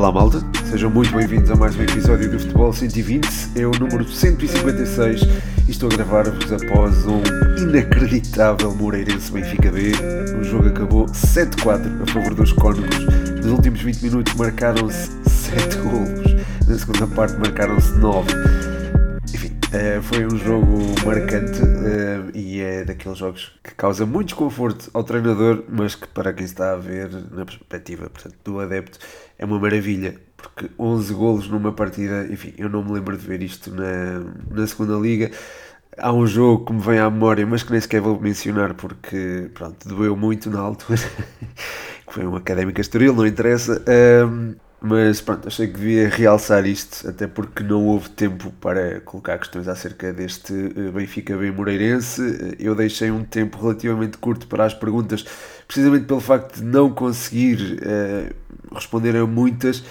Olá malta, sejam muito bem-vindos a mais um episódio do Futebol 120, é o número 156 e estou a gravar-vos após um inacreditável Moreirense Benfica B. O jogo acabou 7-4 a favor dos Cónigos. Nos últimos 20 minutos marcaram-se 7 golos, na segunda parte marcaram-se 9. Eh, foi um jogo marcante eh, e é daqueles jogos que causa muito desconforto ao treinador, mas que para quem está a ver na perspectiva portanto, do adepto é uma maravilha, porque 11 golos numa partida, enfim, eu não me lembro de ver isto na, na segunda liga. Há um jogo que me vem à memória, mas que nem sequer vou mencionar porque, pronto, doeu muito na altura, que foi um Académica Estoril, não interessa. Mas pronto, achei que devia realçar isto, até porque não houve tempo para colocar questões acerca deste eh, Benfica bem Moreirense. Eu deixei um tempo relativamente curto para as perguntas, precisamente pelo facto de não conseguir uh, responder a muitas.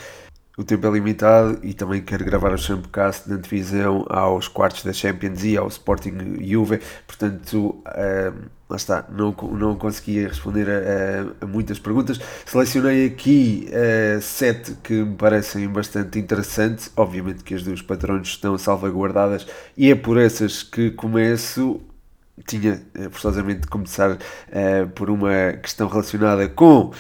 O tempo é limitado e também quero gravar o Champcast na divisão aos quartos da Champions e ao Sporting Juve, portanto, uh, lá está, não, não consegui responder a, a, a muitas perguntas. Selecionei aqui uh, sete que me parecem bastante interessantes, obviamente que as dos patrões estão salvaguardadas e é por essas que começo tinha eh, forçosamente de começar uh, por uma questão relacionada com uh,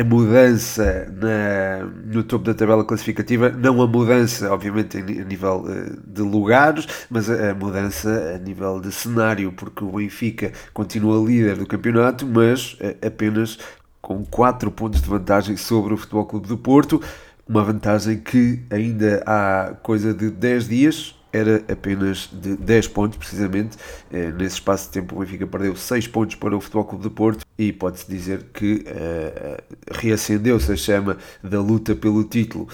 a mudança na, no topo da tabela classificativa, não a mudança, obviamente, a nível uh, de lugares, mas a, a, mudança a nível de cenário, porque o Benfica continua líder do campeonato, mas apenas com 4 pontos de vantagem sobre o Futebol Clube do Porto, uma vantagem que ainda há coisa de 10 dias era apenas de 10 pontos, precisamente. Eh, nesse espaço de tempo, o Benfica perdeu 6 pontos para o Futebol Clube de Porto e pode-se dizer que uh, reacendeu-se a chama da luta pelo título.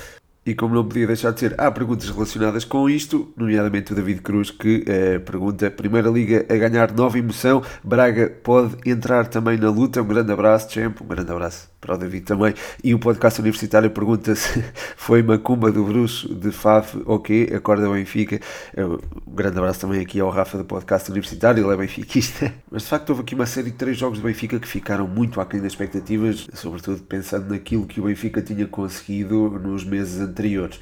E como não podia deixar de ser, há perguntas relacionadas com isto, nomeadamente o David Cruz, que uh, pergunta: Primeira Liga a ganhar nova emoção, Braga pode entrar também na luta? Um grande abraço, Champ, um grande abraço para o David também. E o podcast universitário pergunta se foi Macumba do Bruxo de Faf quê? Acorda Benfica. Um grande abraço também aqui ao Rafa do podcast universitário, ele é benfiquista. Mas de facto houve aqui uma série de três jogos do Benfica que ficaram muito aquém das expectativas, sobretudo pensando naquilo que o Benfica tinha conseguido nos meses anteriores.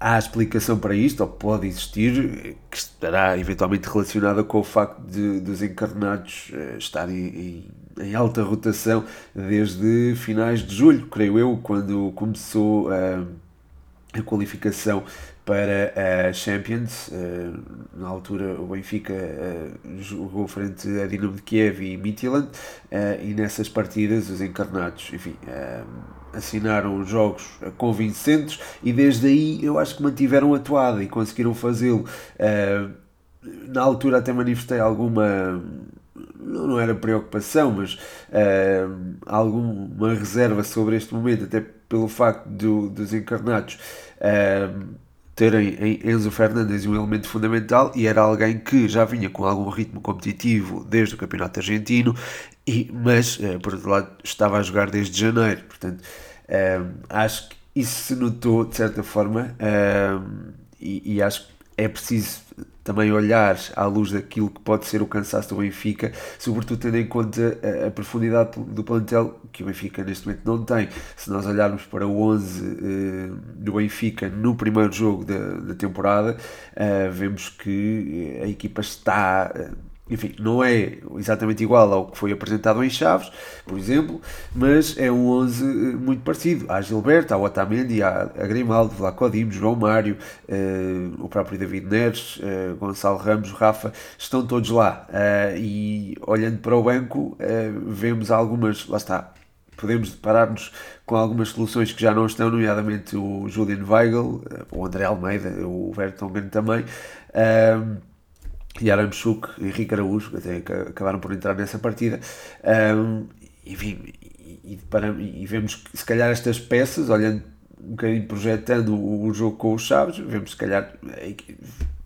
Há explicação para isto, ou pode existir, que estará eventualmente relacionada com o facto de, dos encarnados eh, estarem em em alta rotação desde finais de julho, creio eu, quando começou a, a qualificação para a Champions. Uh, na altura, o Benfica uh, jogou frente a Dinamo de Kiev e Midtjylland, uh, e nessas partidas, os encarnados, enfim, assinaram jogos convincentes e desde aí eu acho que mantiveram a toada e conseguiram fazê-lo. na altura, até manifestei alguma não era preocupação, mas uh, alguma reserva sobre este momento, até pelo facto do, dos encarnados uh, terem em Enzo Fernandes um elemento fundamental e era alguém que já vinha com algum ritmo competitivo desde o Campeonato Argentino, e, mas uh, por outro lado estava a jogar desde janeiro, portanto acho que isso se notou de certa forma e, e acho que é preciso também olhar à luz daquilo que pode ser o cansaço do Benfica, sobretudo tendo em conta a, profundidade do plantel que o Benfica neste momento não tem. Se nós olharmos para o 11 eh, do Benfica no primeiro jogo da, da temporada, eh, vemos que a equipa está. Eh, enfim, não é exatamente igual ao que foi apresentado em Chaves, por exemplo, mas é um 11 eh, muito parecido. Há Gilberto, há Otamendi, há Grimaldo, Vlaco Dimos, João Mário, uh, o próprio David Neres, uh, Gonçalo Ramos, Rafa, estão todos lá. Uh, e olhando para o banco, vemos algumas, lá está, podemos deparar-nos com algumas soluções que já não estão, nomeadamente o Julian Weigl, o André Almeida, o Vertonghen também. Uh, Yaramchuk e Henrique Araújo, até acabaram por entrar nessa partida. Um, enfim, e, para, e vemos que se calhar estas peças, olhando um bocadinho projetando o, o jogo com os Chaves, vemos se calhar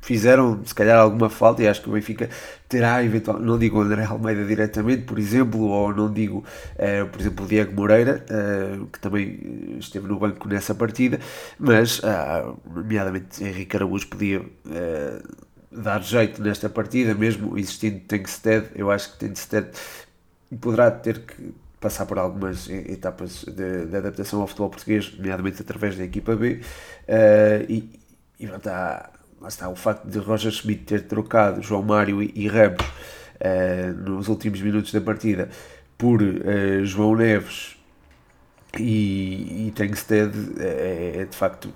fizeram se calhar alguma falta e acho que o Benfica terá eventualmente, não digo André Almeida diretamente, por exemplo, ou não digo, uh, por exemplo, o Diego Moreira, uh, que também esteve no banco nessa partida, mas, uh, nomeadamente, Henrique Araújo podia dar jeito nesta partida, mesmo existindo Tenkstead, eu acho que Tenkstead poderá ter que passar por algumas etapas de, adaptação ao futebol português, nomeadamente através da equipa B, uh, e, e está, lá está o facto de Roger Schmidt ter trocado João Mário e, e Ramos uh, nos últimos minutos da partida por uh, João Neves e, e é, é de facto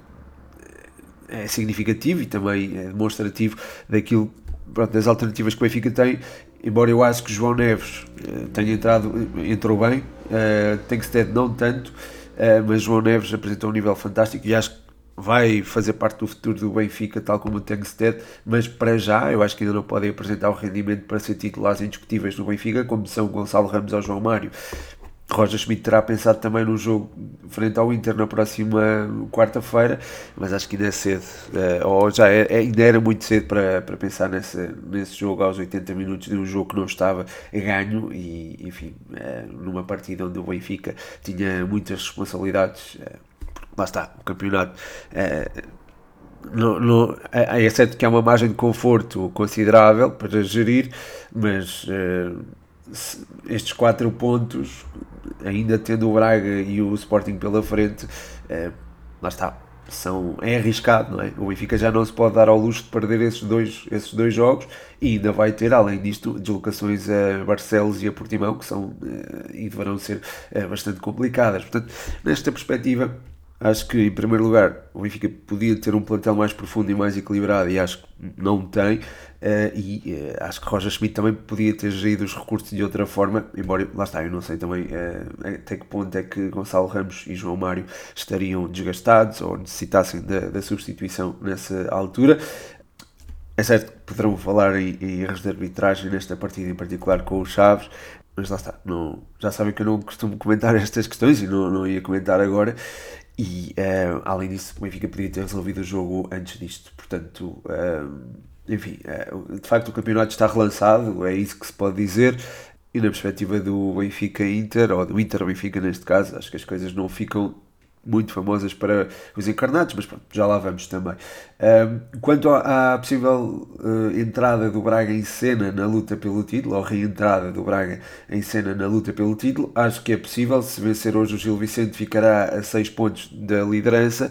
é significativo e também é demonstrativo daquilo pronto, das alternativas que o Benfica tem embora eu acho que João Neves uh, tenha entrado, entrou bem, uh, Tengsted não tanto, uh, mas João Neves apresentou um nível fantástico e acho que vai fazer parte do futuro do Benfica, tal como o Tengsted, mas para já eu acho que ainda não podem apresentar o rendimento para ser titulares indiscutíveis no Benfica, como são Gonçalo Ramos ou João Mário. Roger Schmidt terá pensado também no jogo frente ao Inter na próxima quarta-feira, mas acho que ainda é cedo, uh, ou já é, é, ainda era muito cedo para, para pensar nesse, nesse jogo aos 80 minutos de um jogo que não estava ganho e, enfim, uh, numa partida onde o Benfica tinha muitas responsabilidades, uh, lá está, o campeonato. No, é, é certo que há uma margem de conforto considerável para gerir, mas estes quatro pontos ainda tendo o Braga e o Sporting pela frente, é, lá está, são, é arriscado, não é? O Benfica já não se pode dar ao luxo de perder esses dois, esses dois jogos e ainda vai ter, além disto, deslocações a Barcelos e a Portimão, que são eh, e deverão ser eh, bastante complicadas. Portanto, nesta perspectiva, Acho que, em primeiro lugar, o Benfica podia ter um plantel mais profundo e mais equilibrado e acho que não tem. Uh, e uh, acho que Roger Schmidt também podia ter gerido os recursos de outra forma, embora, lá está, eu não sei também uh, até que ponto é que Gonçalo Ramos e João Mário estariam desgastados ou necessitassem da, da substituição nessa altura. É certo que poderão falar em, em erros de arbitragem nesta partida em particular com o Chaves, mas lá está, não, já sabem que eu não costumo comentar estas questões e não, não ia comentar agora. E uh, além disso, o Benfica podia ter resolvido o jogo antes disto. Portanto, uh, enfim, uh, de facto o campeonato está relançado, é isso que se pode dizer. E na perspectiva do Benfica Inter, ou do Inter Benfica neste caso, acho que as coisas não ficam muito famosas para os encarnados, mas pronto, já lá vamos também. Um, quanto à, possível uh, entrada do Braga em cena na luta pelo título, ou reentrada do Braga em cena na luta pelo título, acho que é possível. Se vencer hoje o Gil Vicente, ficará a 6 pontos da liderança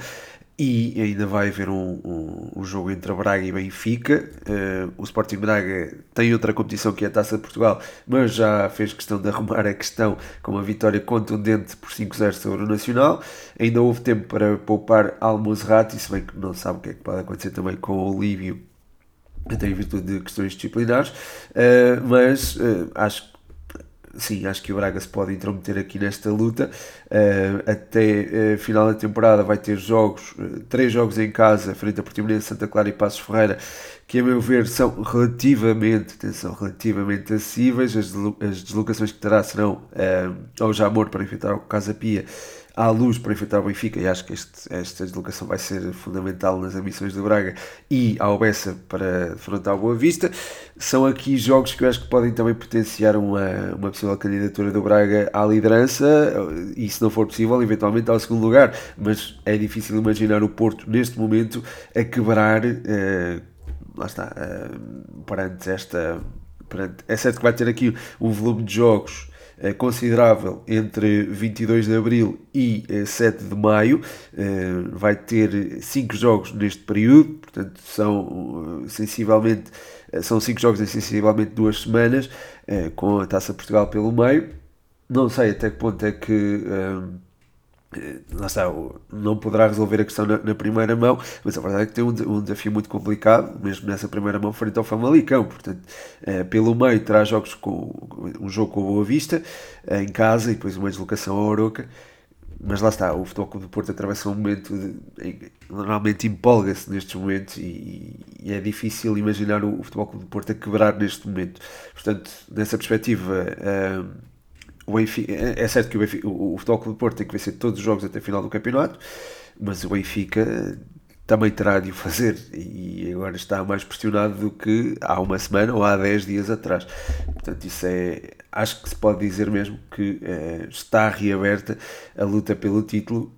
e ainda vai haver um, um, um, jogo entre Braga e Benfica. Uh, o Sporting Braga tem outra competição que é a Taça de Portugal, mas já fez questão de arrumar a questão com uma vitória contundente por 5-0 sobre o Nacional. Ainda houve tempo para poupar Almozerati, se bem que não sabe o que é que pode acontecer também com o Olívio, até em virtude de questões disciplinares. Uh, mas uh, acho que sim, acho que o Braga se pode intrometer aqui nesta luta. Uh, até uh, final da temporada vai ter jogos, uh, três jogos em casa, frente a Portimonense, Santa Clara e Passos Ferreira, que a meu ver são relativamente, atenção, relativamente acessíveis. As, as deslocações que terá serão ao Jamor para enfrentar o Casa Pia à luz para enfrentar o Benfica e acho que este, esta deslocação vai ser fundamental nas ambições do Braga e ao Bessa para enfrentar o Boa Vista. São aqui jogos que eu acho que podem também potenciar uma, uma possível candidatura do Braga à liderança e se não for possível, eventualmente ao segundo lugar, mas é difícil imaginar o Porto neste momento a quebrar, uh, lá está, uh, perante esta... Perante, é certo que vai ter aqui um volume de jogos considerável entre 22 de abril e 7 de maio. Eh, vai ter 5 jogos neste período, portanto, são eh, sensivelmente são 5 jogos em sensivelmente 2 semanas, eh, com a Taça Portugal pelo meio. Não sei até que ponto é que lá está, não poderá resolver a questão na, na, primeira mão, mas a verdade é que tem um, um, desafio muito complicado, mesmo nessa primeira mão, frente ao Famalicão. Portanto, eh, pelo meio terá jogos com um jogo com Boa Vista eh, em casa e depois uma deslocação a Oroca. Mas lá está, o Futebol Clube do Porto atravessa um momento, de, normalmente empolga-se nestes momentos e, e, é difícil imaginar o, o Futebol Clube do Porto a quebrar neste momento. Portanto, nessa perspectiva, eh, o Benfica, é, é certo que o, Benfica, o, o Futebol Clube do Porto tem que vencer todos os jogos até a final do campeonato, mas o Benfica também terá de o fazer e agora está mais pressionado do que há uma semana ou há 10 dias atrás. Portanto, isso é. Acho que se pode dizer mesmo que é, está reaberta a luta pelo título,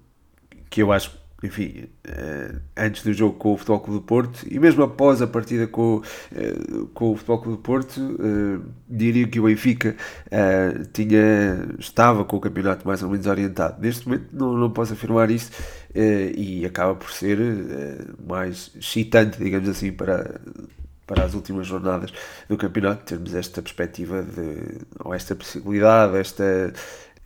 que eu acho enfim, uh, antes do jogo com o Futebol Clube do Porto e mesmo após a partida com, uh, com o Futebol Clube do Porto, uh, diria que o Benfica tinha, estava com o campeonato mais ou menos orientado. Neste momento não, não posso afirmar isso e acaba por ser mais excitante, digamos assim, para, para as últimas jornadas do campeonato, termos esta perspectiva de, ou esta possibilidade, esta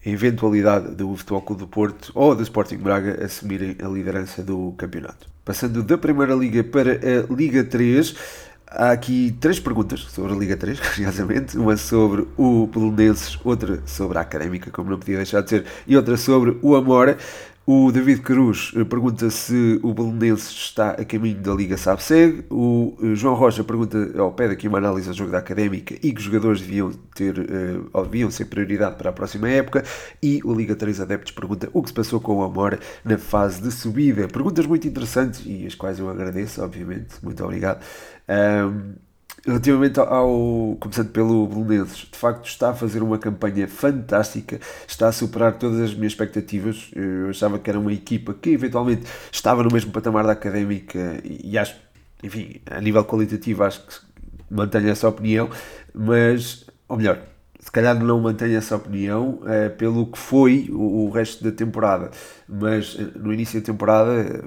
eventualidade do Futebol Clube do Porto ou do Sporting Braga assumirem a liderança do campeonato. Passando da Primeira Liga para a Liga 3, há aqui três perguntas sobre a Liga 3, curiosamente. Uma sobre o Belenenses, outra sobre a Académica, como não podia deixar de ser, e outra sobre o Amora. O David Cruz eh, pergunta se o Belenenses está a caminho da Liga Sabe-Segue. O eh, João Rocha pergunta, ao pé daqui uma análise do jogo da Académica e que os jogadores deviam, ter, uh, ou deviam ser prioridade para a próxima época. E o Liga 3 Adeptos pergunta o que se passou com o Amor na fase de subida. Perguntas muito interessantes e as quais eu agradeço, obviamente. Muito obrigado. Um, Relativamente ao, começando pelo Belenenses, de facto está a fazer uma campanha fantástica, está a superar todas as minhas expectativas. Eu achava que era uma equipa que eventualmente estava no mesmo patamar da académica e acho, enfim, a nível qualitativo acho que mantenho essa opinião, mas, ou melhor, se calhar não mantenho essa opinião é, pelo que foi o, o, resto da temporada, mas eh, no início da temporada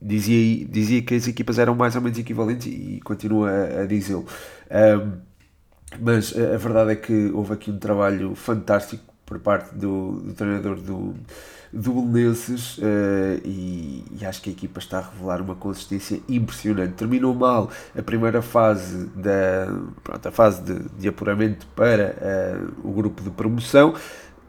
dizia, dizia que as equipas eram mais ou menos equivalentes e continua a, dizê-lo. Um, mas a, a, verdade é que houve aqui um trabalho fantástico por parte do, do treinador do, do Belenenses uh, e, e, acho que a equipa está a revelar uma consistência impressionante. Terminou mal a primeira fase da pronto, a fase de, de apuramento para uh, o grupo de promoção,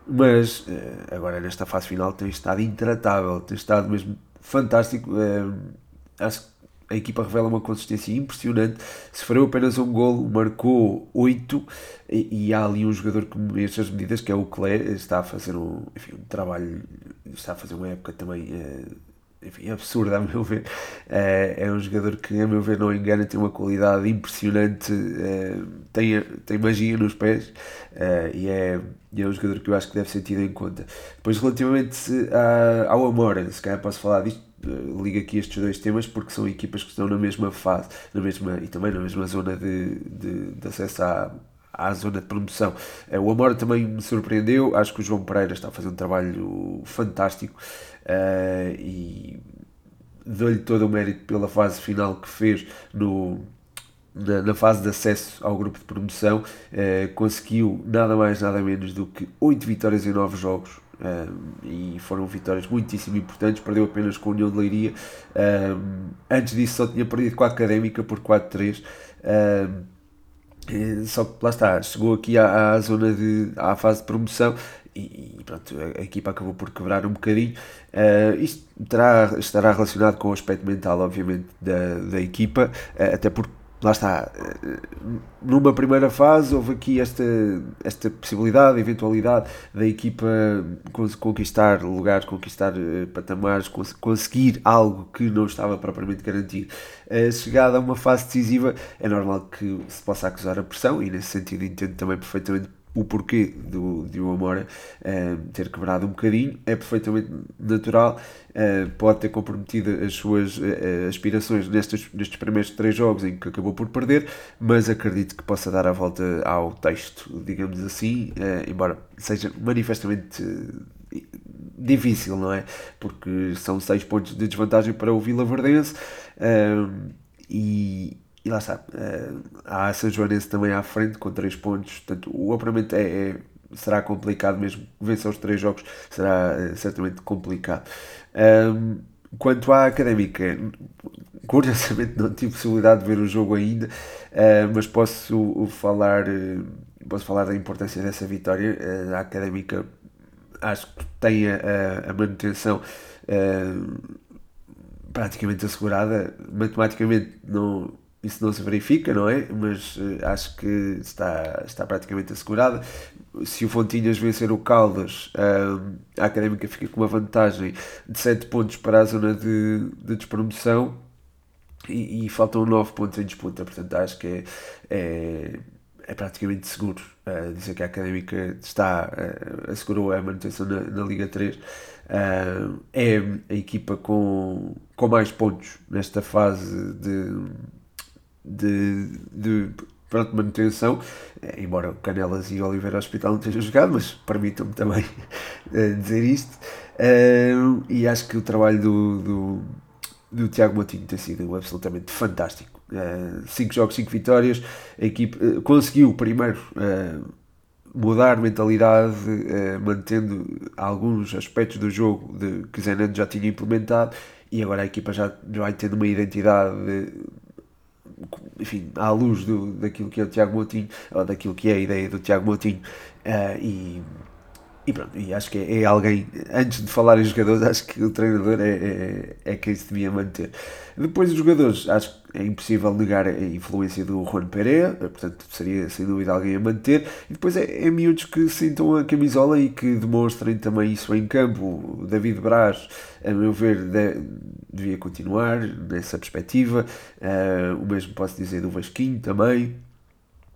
mas uh, agora nesta fase final tem estado intratável, tem estado mesmo fantástico. É, acho que a equipa revela uma consistência impressionante. Sofreu apenas um gol, marcou 8 e, e, há ali um jogador que mexe as medidas, que é o Clé, está a fazer um, enfim, um trabalho, está a fazer uma época também. É, enfim, absurda a meu ver. É, é um jogador que, a meu ver, não engana, tem uma qualidade impressionante, é, tem, tem magia nos pés é, e, é, e é um jogador que eu acho que deve ser tido em conta. Depois, relativamente ao Amora, se calhar posso falar disto, ligo aqui estes dois temas porque são equipas que estão na mesma fase na mesma, e também na mesma zona de, de, de acesso à, à zona de promoção. O Amora também me surpreendeu, acho que o João Pereira está a fazer um trabalho fantástico uh, e dou-lhe todo o mérito pela fase final que fez no, na, na, fase de acesso ao grupo de promoção, uh, conseguiu nada mais, nada menos do que 8 vitórias em 9 jogos. Uh, e foram vitórias muitíssimo importantes. Perdeu apenas com a União de Leiria. antes disso, só tinha perdido com a Académica por 4-3. só que lá está, chegou aqui à, à zona de à fase de promoção e, pronto, a, equipa acabou por quebrar um bocadinho. Uh, isto terá, estará relacionado com o aspecto mental, obviamente, da, da equipa, uh, até porque lá está, uh, numa primeira fase houve aqui esta, esta possibilidade, eventualidade da equipa conquistar lugares, conquistar patamares, cons conseguir algo que não estava propriamente garantido. chegada a uma fase decisiva, é normal que se possa acusar a pressão, e nesse sentido entendo também perfeitamente o porquê do, de o Amora uh, ter quebrado um bocadinho é perfeitamente natural, uh, pode ter comprometido as suas uh, aspirações nestes, nestes primeiros três jogos em que acabou por perder, mas acredito que possa dar a volta ao texto, digamos assim, embora seja manifestamente difícil, não é? Porque são seis pontos de desvantagem para o Vila Verdense e, e lá está, uh, há a São Joanense também à frente com 3 pontos, portanto o apuramento é, é, será complicado mesmo, vencer os 3 jogos será uh, certamente complicado. Um, quanto à Académica, curiosamente não tive possibilidade de ver o jogo ainda, uh, mas posso falar, posso falar da importância dessa vitória. a Académica acho que tem a, a manutenção praticamente assegurada, matematicamente não isso não se verifica, não é? Mas uh, acho que está, está praticamente assegurada. Se o Fontinhas vencer o Caldas, uh, a Académica fica com uma vantagem de 7 pontos para a zona de, de despromoção e, e faltam 9 pontos em disputa. Portanto, acho que é, é, é praticamente seguro uh, dizer que a Académica está, assegurou a manutenção na, na Liga 3. Uh, é a equipa com, com mais pontos nesta fase de, de, de pronto, manutenção, embora Canelas e Oliveira Hospital não tenham jogado, mas permitam-me também dizer isto. e acho que o trabalho do, do, do Tiago Moutinho tem sido absolutamente fantástico. 5 uh, jogos, 5 vitórias. A equipe conseguiu primeiro mudar mentalidade, mantendo alguns aspectos do jogo de, que Zenando já tinha implementado e agora a equipa já vai tendo uma identidade enfim, à luz do, daquilo que é o Tiago Moutinho, ou daquilo que é a ideia do Tiago Moutinho, e e pronto, e acho que é, é, alguém, antes de falar em jogadores, acho que o treinador é, é, é quem se devia manter. Depois dos jogadores, acho que é impossível negar a influência do Juan Pereira, portanto seria sem dúvida alguém a manter. E depois é, é miúdos que sintam a camisola e que demonstrem também isso em campo. O David Braz, a meu ver, de, devia continuar nessa perspectiva. Uh, o mesmo posso dizer do Vasquinho também.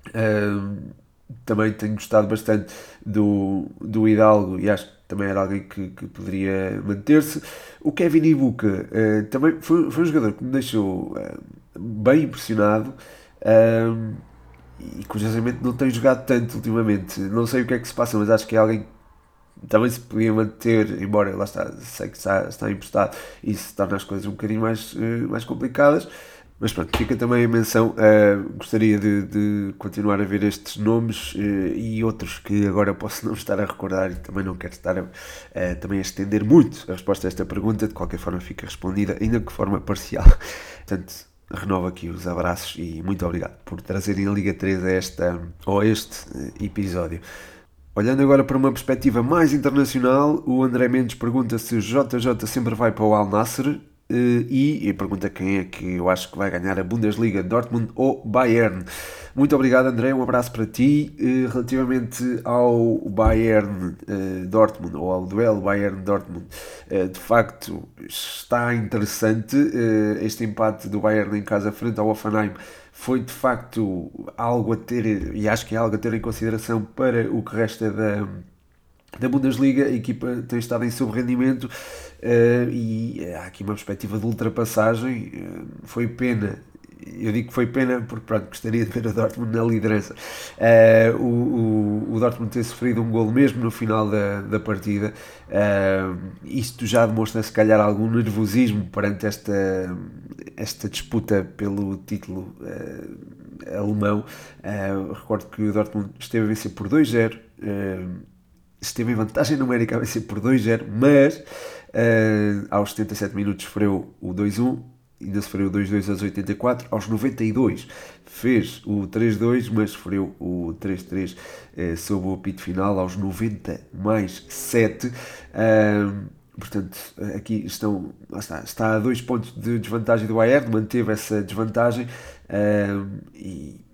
Uh, também tenho gostado bastante do, do Hidalgo e acho que também era alguém que, que poderia manter-se. O Kevin Ibuka uh, também foi, foi um jogador que me deixou uh, bem impressionado uh, e curiosamente não tem jogado tanto ultimamente. Não sei o que é que se passa, mas acho que é alguém que também se podia manter, embora lá está, sei que está, está emprestado e isso torna as coisas um bocadinho mais, mais complicadas. Mas pronto, fica também a menção. Uh, gostaria de, de, continuar a ver estes nomes uh, e outros que agora posso não estar a recordar e também não quero estar a, uh, também a estender muito a resposta a esta pergunta. De qualquer forma, fica respondida, ainda que de forma parcial. Portanto, renovo aqui os abraços e muito obrigado por trazerem a Liga 3 a, esta, ou a este episódio. Olhando agora para uma perspectiva mais internacional, o André Mendes pergunta se o JJ sempre vai para o Al Nasser. Uh, e, e pergunta quem é que eu acho que vai ganhar a Bundesliga, Dortmund ou Bayern. Muito obrigado, André. Um abraço para ti. Uh, relativamente ao Bayern uh, Dortmund ou ao duelo Bayern Dortmund, de facto está interessante. este empate do Bayern em casa frente ao Offenheim foi de facto algo a ter, e acho que é algo a ter em consideração para o que resta da da Bundesliga, a equipa tem estado em sub-rendimento uh, e há aqui uma perspectiva de ultrapassagem. Uh, foi pena, eu digo que foi pena porque pronto, gostaria de ver o Dortmund na liderança. Uh, o, o, o, Dortmund ter sofrido um gol mesmo no final da, da partida, isto já demonstra se calhar algum nervosismo perante esta, esta disputa pelo título alemão. recordo que o Dortmund esteve a vencer por 2-0 esteve em vantagem numérica a vencer por 2-0, mas uh, aos 77 minutos sofreu o 2-1, ainda sofreu o 2-2 aos 84, aos 92 fez o 3-2, mas sofreu o 3-3 uh, sob o apito final aos 90 mais 7. Uh, eh, portanto, aqui estão, está, está a dois pontos de desvantagem do Bayern, manteve essa desvantagem uh, e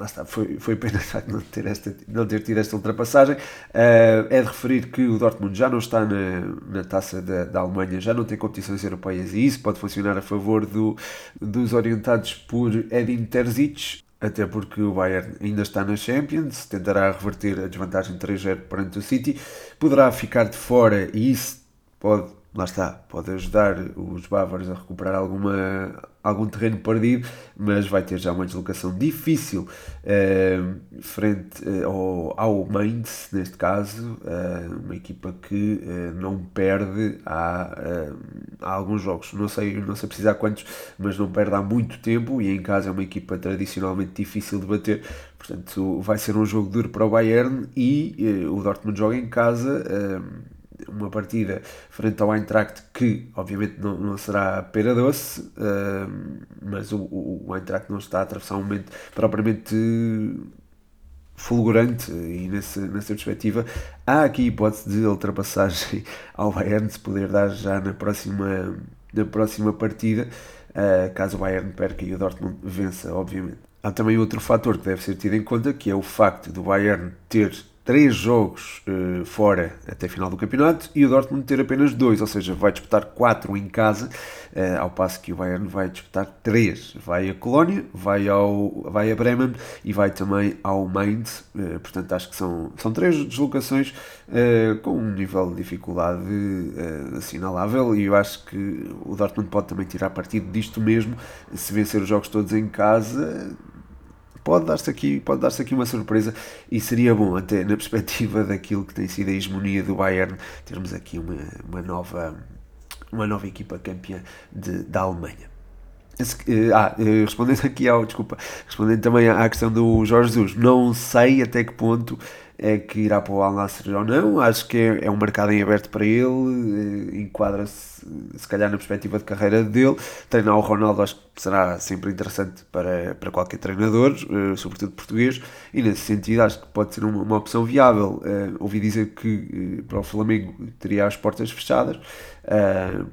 lá está, foi, foi pena não ter, esta, não ter tido esta ultrapassagem. Uh, é de referir que o Dortmund já não está na, na taça da, da Alemanha, já não tem competições europeias e isso pode funcionar a favor do, dos orientados por Edin Terzic. Até porque o Bayern ainda está na Champions, tentará reverter a desvantagem 3-0 perante o City, poderá ficar de fora e isso pode lá está, pode ajudar os bávaros a recuperar alguma, algum terreno perdido, mas vai ter já uma deslocação difícil uh, frente uh, ao, ao Mainz, neste caso, uh, uma equipa que não perde há, há alguns jogos, não sei, não sei precisar quantos, mas não perde há muito tempo e em casa é uma equipa tradicionalmente difícil de bater, portanto vai ser um jogo duro para o Bayern e o Dortmund joga em casa uma partida frente ao Eintracht que obviamente não, não será pera doce, uh, mas o, o, o Eintracht não está a atravessar um momento propriamente fulgurante e nessa, nessa perspectiva há aqui hipótese de ultrapassagem ao Bayern se poder dar já na próxima, na próxima partida, uh, caso o Bayern perca e o Dortmund vença, obviamente. Há também outro fator que deve ser tido em conta, que é o facto do Bayern ter três jogos uh, fora até final do campeonato e o Dortmund ter apenas dois, ou seja, vai disputar quatro em casa, uh, ao passo que o Bayern vai disputar três. Vai a Colónia, vai, ao, vai a Bremen e vai também ao Mainz. Uh, portanto, acho que são, são três deslocações com um nível de dificuldade assinalável e eu acho que o Dortmund pode também tirar partido disto mesmo se vencer os jogos todos em casa pode dar-se aqui, pode dar-se aqui uma surpresa e seria bom até na perspectiva daquilo que tem sido a hegemonia do Bayern termos aqui uma, uma nova uma nova equipa campeã de, da Alemanha. Eh, ah, eh, respondendo aqui ao, desculpa, respondendo também à questão do Jorge Jesus, não sei até que ponto é que irá para o Al Nassr ou não. Acho que é, é um mercado em aberto para ele, eh, enquadra-se se calhar na perspectiva de carreira dele. Treinar o Ronaldo acho que será sempre interessante para, para qualquer treinador, eh, sobretudo português, e nesse sentido acho que pode ser uma, uma opção viável. Uh, ouvi dizer que para o Flamengo teria as portas fechadas,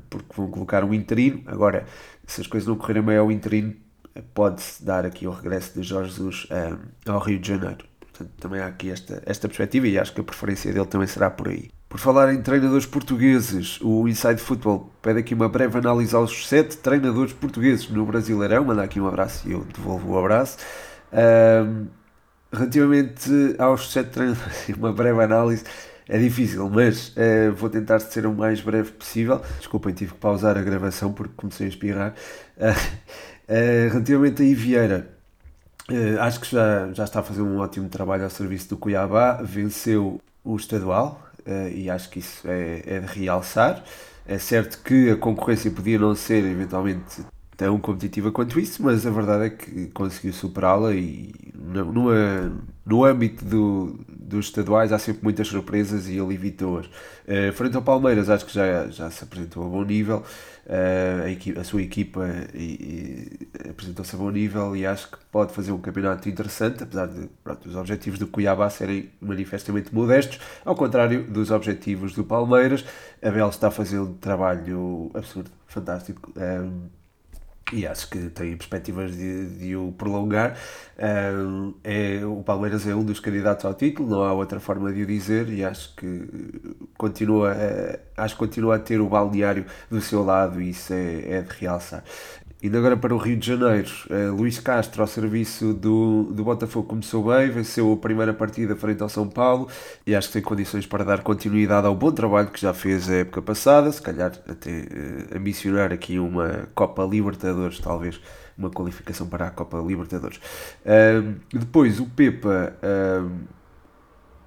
porque vão colocar um interino. Agora, se as coisas não correrem bem ao interino, pode-se dar aqui o regresso de Jorge Jesus ao Rio de Janeiro. Portanto, também há aqui esta, esta perspectiva e acho que a preferência dele também será por aí. Por falar em treinadores portugueses, o Inside Football pede aqui uma breve análise aos sete treinadores portugueses no Brasileirão. Manda aqui um abraço e eu devolvo o abraço. Um, relativamente aos sete treinadores, uma breve análise é difícil, mas uh, vou tentar ser o mais breve possível. Desculpem, tive que pausar a gravação porque comecei a espirrar. Uh, uh, relativamente a Ivieira, Uh, acho que já, já está a fazer um ótimo trabalho ao serviço do Cuiabá, venceu o estadual uh, e acho que isso é, é de realçar. É certo que a concorrência podia não ser eventualmente tão competitiva quanto isso, mas a verdade é que conseguiu superá-la e no, no âmbito do, dos estaduais há sempre muitas surpresas e ele evitou-as. Uh, frente ao Palmeiras, acho que já, já se apresentou a bom nível, uh, a, equipa, a, sua equipa apresentou-se a bom nível e acho que pode fazer um campeonato interessante, apesar de pronto, os objetivos do Cuiabá serem manifestamente modestos, ao contrário dos objetivos do Palmeiras. Abel está a fazer um trabalho absurdo, fantástico. Eh, e acho que tem perspectivas de, de o prolongar. Um, é, o Palmeiras é um dos candidatos ao título, não há outra forma de o dizer, e acho que continua, acho que continua a ter o balneário do seu lado, e isso é, é de realçar. Indo agora para o Rio de Janeiro, uh, Luís Castro, ao serviço do, do Botafogo, começou bem, venceu a primeira partida frente ao São Paulo e acho que tem condições para dar continuidade ao bom trabalho que já fez a época passada, se calhar até uh, ambicionar aqui uma Copa Libertadores, talvez uma qualificação para a Copa Libertadores. Uh, depois, o Pepa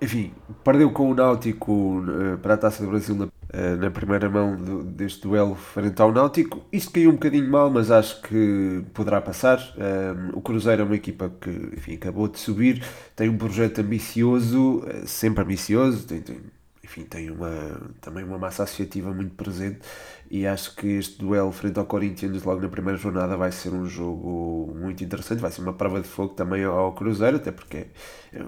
enfim, perdeu com o Náutico uh, para a Taça do Brasil na, uh, na primeira mão do, deste duelo frente ao Náutico. Isto caiu um bocadinho mal, mas acho que poderá passar. Uh, o Cruzeiro é uma equipa que enfim, acabou de subir, tem um projeto ambicioso, sempre ambicioso, tem, tem enfim, tem uma, também uma massa associativa muito presente e acho que este duelo frente ao Corinthians logo na primeira jornada vai ser um jogo muito interessante, vai ser uma prova de fogo também ao Cruzeiro, até porque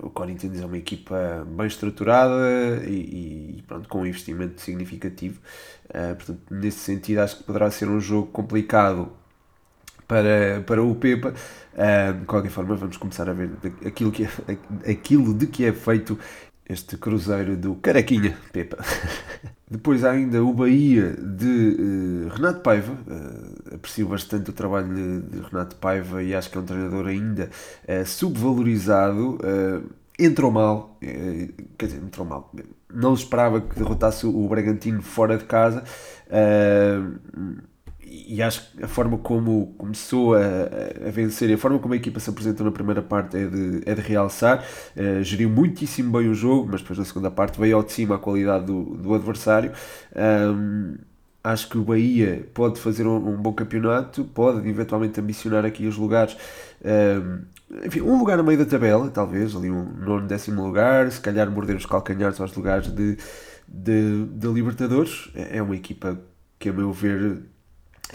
o Corinthians é uma equipa bem estruturada e, e pronto, com um investimento significativo, uh, portanto nesse sentido acho que poderá ser um jogo complicado para, para o Pepa. Uh, de qualquer forma, vamos começar a ver aquilo, que é, aquilo de que é feito este cruzeiro do Caraquinha, Pepa. Depois há ainda o Bahia de uh, Renato Paiva. Uh, aprecio bastante o trabalho de, de, Renato Paiva e acho que é um treinador ainda uh, subvalorizado. entrou mal, quer dizer, entrou mal. Não esperava que derrotasse o Bragantino fora de casa e acho que a forma como começou a, a vencer e a forma como a equipa se apresentou na primeira parte é de, é de realçar. Uh, geriu muitíssimo bem o jogo, mas depois na segunda parte veio ao de cima a qualidade do, do adversário. Um, acho que o Bahia pode fazer um, um, bom campeonato, pode eventualmente ambicionar aqui os lugares. Um, enfim, um lugar no meio da tabela, talvez, ali um nono, décimo lugar, se calhar morder os calcanhares aos lugares de, de, de Libertadores. É, é uma equipa que, a meu ver,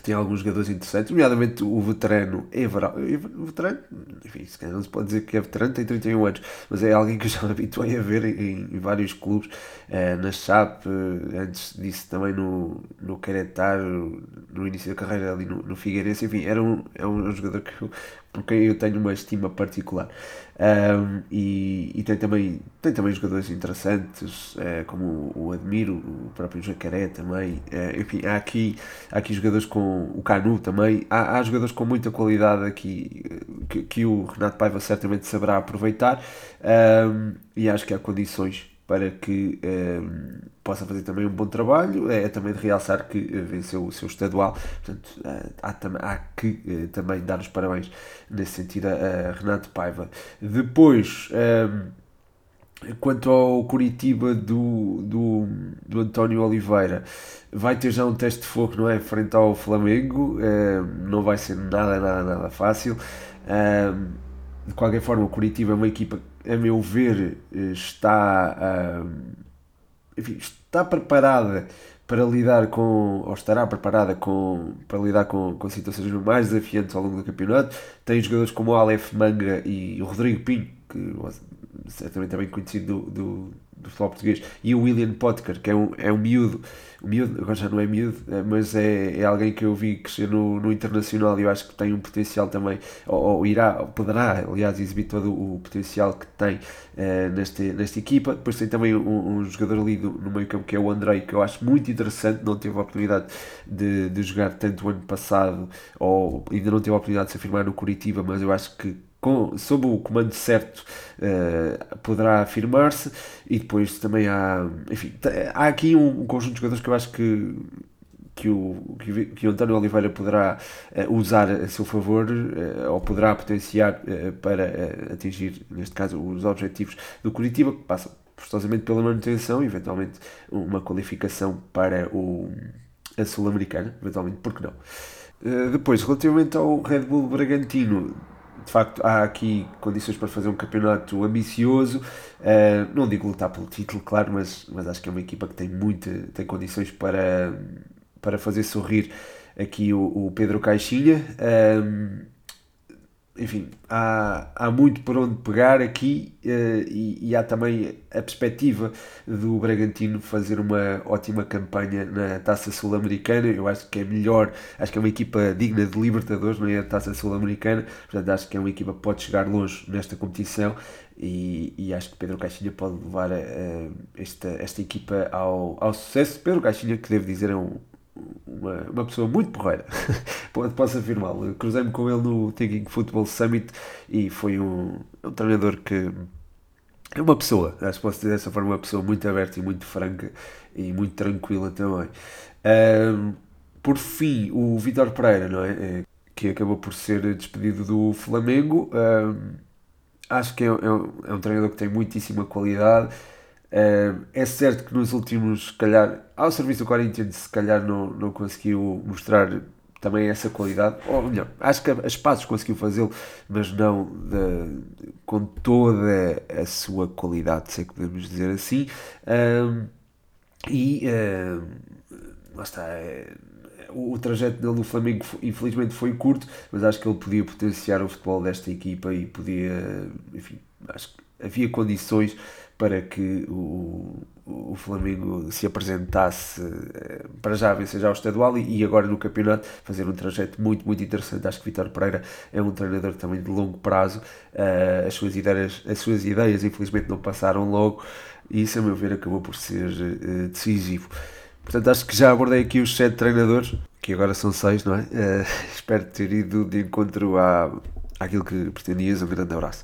tem alguns jogadores interessantes, nomeadamente o veterano Evra. O veterano, enfim, se calhar não se pode dizer que é veterano, tem 31 anos, mas é alguém que eu já me habituei a ver em, em vários clubes, eh, na Chape, antes disso também no, no Querétaro, no início da carreira ali no, no Figueirense, enfim, era um, é um, um jogador que eu por quem eu tenho uma estima particular. Um, e, e, tem, também, tem também jogadores interessantes, uh, como o Admiro, o próprio Jacaré também. Uh, enfim, há aqui, há aqui jogadores com o Canu também. Há, há jogadores com muita qualidade aqui que, que o Renato Paiva certamente saberá aproveitar. Um, e acho que há condições para que um, possa fazer também um bom trabalho. É, é também de realçar que uh, venceu o seu estadual, portanto, uh, há, há, que uh, também dar os parabéns nesse sentido a, Renato Paiva. Depois. Um, Quanto ao Curitiba do, do, do António Oliveira, vai ter já um teste de fogo, não é? Frente ao Flamengo, não vai ser nada, nada, nada fácil. de qualquer forma, o Curitiba é uma equipa a meu ver, está, enfim, está preparada para lidar com, ou estará preparada com, para lidar com, com situações mais desafiantes ao longo do campeonato. Tem jogadores como o Aleph Manga e o Rodrigo Pinho, que certamente é bem conhecido do, do, do futebol português, e o William Potker, que é um, é um miúdo. O miúdo, agora já não é miúdo, eh, mas é, é alguém que eu vi crescer no, no Internacional e eu acho que tem um potencial também, ou, ou irá, ou poderá, aliás, exibir todo o potencial que tem uh, nesta, nesta equipa. Depois tem também um, um jogador ali do, no meio campo que é o Andrei, que eu acho muito interessante, não teve a oportunidade de, de jogar tanto o ano passado, ou ainda não teve a oportunidade de se afirmar no Curitiba, mas eu acho que com, sob o comando certo uh, poderá afirmar-se e depois também há enfim, há aqui um, conjunto de jogadores que eu acho que que o, que, que o António Oliveira poderá uh, usar a seu favor uh, ou poderá potenciar para atingir, neste caso, os objetivos do Curitiba, que passam forçosamente pela manutenção e eventualmente uma qualificação para o, a Sul-Americana, eventualmente, porque não? depois, relativamente ao Red Bull Bragantino, de facto há aqui condições para fazer um campeonato ambicioso. Uh, não digo lutar pelo título, claro, mas, mas acho que é uma equipa que tem, muita, tem condições para, para fazer sorrir aqui o, o Pedro Caixinha. Uh, enfim, há, há muito por onde pegar aqui uh, e, e, há também a perspectiva do Bragantino fazer uma ótima campanha na Taça Sul-Americana. Eu acho que é melhor, acho que é uma equipa digna de Libertadores, não é a Taça Sul-Americana. Portanto, acho que é uma equipa que pode chegar longe nesta competição e, e acho que Pedro Caixinha pode levar uh, esta, esta equipa ao, ao sucesso. Pedro Caixinha, que devo dizer, é um, uma, uma pessoa muito porreira, posso afirmá-lo. Cruzei-me com ele no Thinking Football Summit e foi um, um treinador que é uma pessoa, acho que posso dizer dessa forma, uma pessoa muito aberta e muito franca e muito tranquila também. Um, por fim, o Vitor Pereira, não é? é? Que acabou por ser despedido do Flamengo. Um, acho que é, é, um, é um treinador que tem muitíssima qualidade é certo que nos últimos, se calhar, ao serviço do Corinthians, se calhar não, não conseguiu mostrar também essa qualidade, ou melhor, acho que as passos conseguiu fazê-lo, mas não de, com toda a sua qualidade, se é que podemos dizer assim. E uh, lá está. É, o, trajeto dele no Flamengo infelizmente foi curto, mas acho que ele podia potenciar o futebol desta equipa e podia, enfim, acho que havia condições para que o, o Flamengo se apresentasse eh, para já vencer já o estadual e, agora no campeonato fazer um trajeto muito, muito interessante. Acho que Vitor Pereira é um treinador também de longo prazo. Uh, as, suas ideias, as suas ideias, infelizmente, não passaram logo e isso, a meu ver, acabou por ser uh, decisivo. Portanto, acho que já abordei aqui os sete treinadores, que agora são seis, não é? Uh, espero ter ido de encontro à, àquilo que pretendias. Um grande abraço.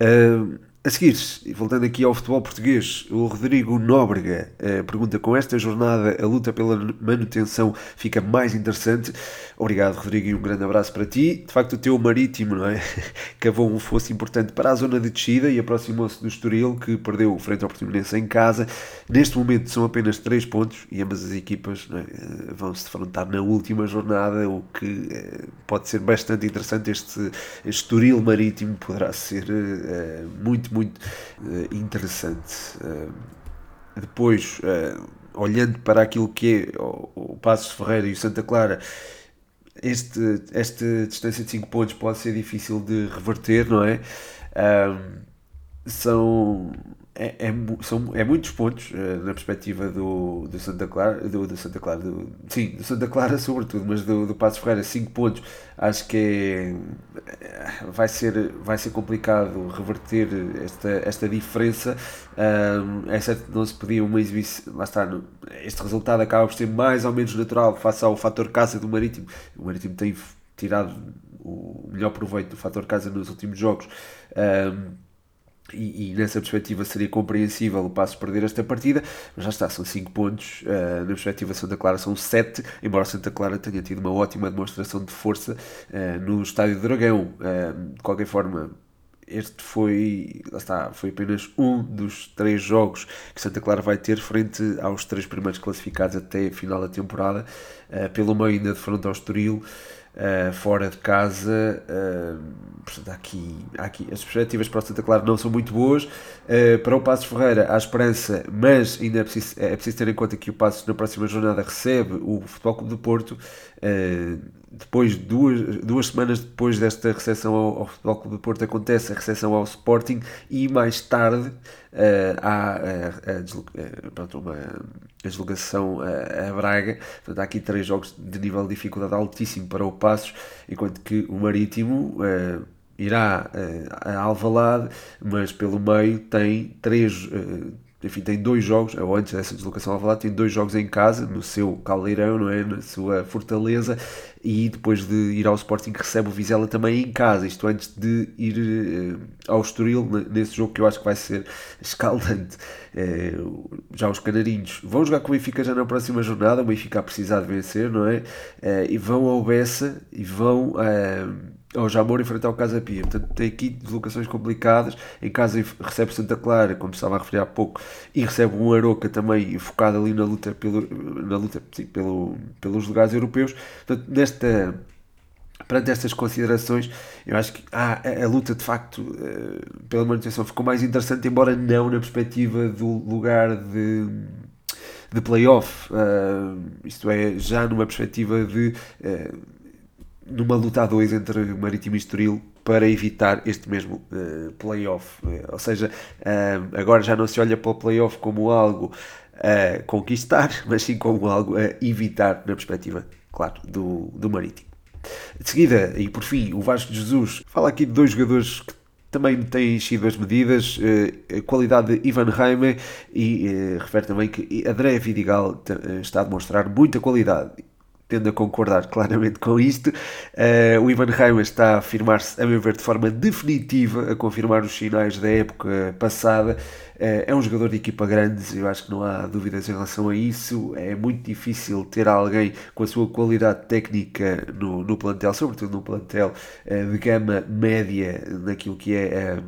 Uh, a seguir, voltando aqui ao futebol português, o Rodrigo Nóbrega eh, pergunta: com esta jornada a luta pela manutenção fica mais interessante? Obrigado, Rodrigo, e um grande abraço para ti. De facto, o teu marítimo não é? cavou um fosse importante para a zona de descida e aproximou-se do Estoril, que perdeu frente ao Portimonense em casa. Neste momento são apenas 3 pontos e ambas as equipas é? Eh, vão se defrontar na última jornada, o que eh, pode ser bastante interessante. Este, Estoril marítimo poderá ser eh, muito muito uh, interessante. Uh, depois, uh, olhando para aquilo que é o, o Passos Ferreira e o Santa Clara, este, esta distância de 5 pontos pode ser difícil de reverter, não é? são é, é, são, é muitos pontos uh, na perspectiva do, do Santa Clara, do, do Santa Clara, do, sim, do Santa Clara sobretudo, mas do, do Passos Ferreira, 5 pontos, acho que é, vai, ser, vai ser complicado reverter esta, esta diferença, é certo que não se podia uma exibição, lá está, este resultado acaba por ser mais ou menos natural face ao fator casa do Marítimo, o Marítimo tem tirado o melhor proveito do fator casa nos últimos jogos, e, e, nessa perspectiva seria compreensível o passo perder esta partida, mas já está, são 5 pontos, uh, na perspectiva de Santa Clara são 7, embora Santa Clara tenha tido uma ótima demonstração de força uh, no Estádio do Dragão. Uh, de qualquer forma, este foi, lá está, foi apenas um dos três jogos que Santa Clara vai ter frente aos três primeiros classificados até a final da temporada, pelo meio ainda de frente ao Estoril uh, fora de casa. Uh, portanto, aqui, aqui as perspectivas para o Santa Clara não são muito boas. Uh, para o Passos Ferreira há esperança, mas ainda é preciso, é preciso ter em conta que o Passos na próxima jornada recebe o Futebol Clube do Porto. depois, duas, duas semanas depois desta recepção ao, ao Futebol Clube do Porto, acontece a recepção ao Sporting e mais tarde há a, a, pronto, uma deslocação a, Braga. Portanto, há aqui três jogos de nível de dificuldade altíssimo para o Passos, enquanto que o Marítimo irá a Alvalade, mas pelo meio tem três. Uh, enfim, tem dois jogos, ou antes dessa deslocação ao Alvalade, tem dois jogos em casa, no seu caldeirão, não é? na sua fortaleza, e depois de ir ao Sporting recebe o Vizela também em casa, isto antes de ir uh, ao Estoril, nesse jogo que eu acho que vai ser escaldante. Uh, já os canarinhos vão jogar com o Benfica já na próxima jornada, o Benfica a precisar de vencer, não é? Uh, e vão ao Bessa e vão ao Jamor enfrentar o Casa Pia. Portanto, tem aqui deslocações complicadas. Em casa recebe Santa Clara, como estava a referir há pouco, e recebe um Aroca também focado ali na luta, pelo, na luta sim, pelo, pelos lugares europeus. Portanto, nesta perante estas considerações, eu acho que ah, a, a luta de facto uh, pela manutenção ficou mais interessante, embora não na perspectiva do lugar de, de playoff, uh, isto é, já numa perspectiva de uh, numa luta a dois entre Marítimo e Estoril para evitar este mesmo uh, playoff. Uh, ou seja, uh, agora já não se olha para o playoff como algo a conquistar, mas sim como algo a evitar na perspectiva, claro, do, do Marítimo. De seguida, e por fim, o Vasco de Jesus fala aqui de dois jogadores que também têm sido as medidas, a qualidade de Ivan Jaime e refere também que André Vidigal está a demonstrar muita qualidade tendo a concordar claramente com isto. Uh, o Ivan Reimer está a afirmar-se, a meu ver, de forma definitiva, a confirmar os sinais da época passada. Uh, é um jogador de equipa grande, eu acho que não há dúvidas em relação a isso. É muito difícil ter alguém com a sua qualidade técnica no, no plantel, sobretudo no plantel uh, de gama média, naquilo que é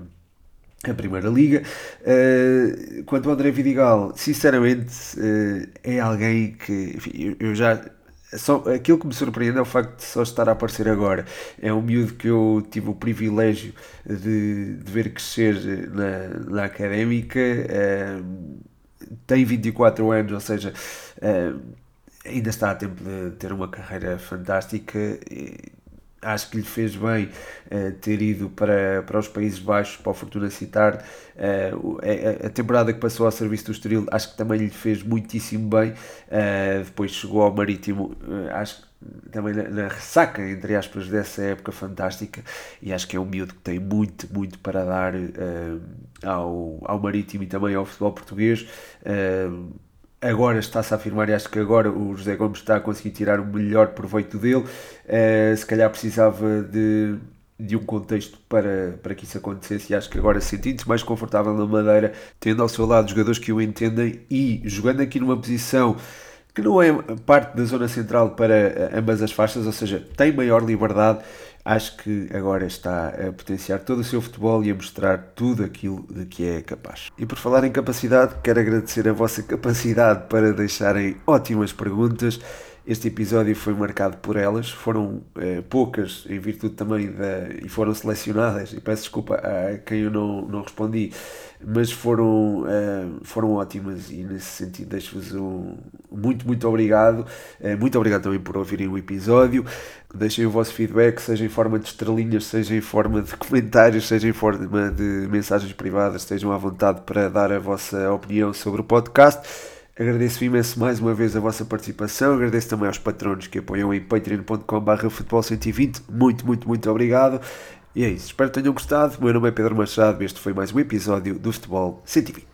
a Primeira Liga. Uh, quanto ao André Vidigal, sinceramente, uh, é alguém que enfim, eu, eu, já só, aquilo que me surpreende é o facto de só estar a aparecer agora. É um miúdo que eu tive o privilégio de, de ver crescer na, na académica. Uh, tem 24 anos, ou seja, uh, ainda está a tempo de ter uma carreira fantástica. E, acho que lhe fez bem uh, ter ido para, para os Países Baixos, para o Fortuna Citar. Uh, a, temporada que passou ao serviço do Estoril acho que também lhe fez muitíssimo bem. Uh, depois chegou ao Marítimo, acho que também na, na, ressaca, entre aspas, dessa época fantástica. E acho que é um miúdo que tem muito, muito para dar ao, ao Marítimo e também ao futebol português agora está-se a afirmar e acho que agora o José Gomes está a conseguir tirar o melhor proveito dele. Uh, se calhar precisava de, de um contexto para, para que isso acontecesse e acho que agora sentindo-se mais confortável na Madeira, tendo ao seu lado jogadores que o entendem e jogando aqui numa posição que não é parte da zona central para ambas as faixas, ou seja, tem maior liberdade acho que agora está a potenciar todo o seu futebol e a mostrar tudo aquilo de que é capaz. E por falar em capacidade, quero agradecer a vossa capacidade para deixarem ótimas perguntas Este episódio foi marcado por elas, foram eh, poucas em virtude também da. e foram selecionadas, e peço desculpa a quem eu não, não respondi, mas foram, uh, foram ótimas e nesse sentido deixo-vos um muito, muito obrigado. Uh, muito obrigado também por ouvirem o episódio. Deixem o vosso feedback, seja em forma de estrelinhas, seja em forma de comentários, seja em forma de mensagens privadas, estejam à vontade para dar a vossa opinião sobre o podcast. Agradeço imenso mais uma vez a vossa participação, agradeço também aos patronos que apoiam em patreon.com.br futebol 120. Muito, muito, muito obrigado. E é isso, espero que tenham gostado. O meu nome é Pedro Machado e este foi mais um episódio do Futebol 120.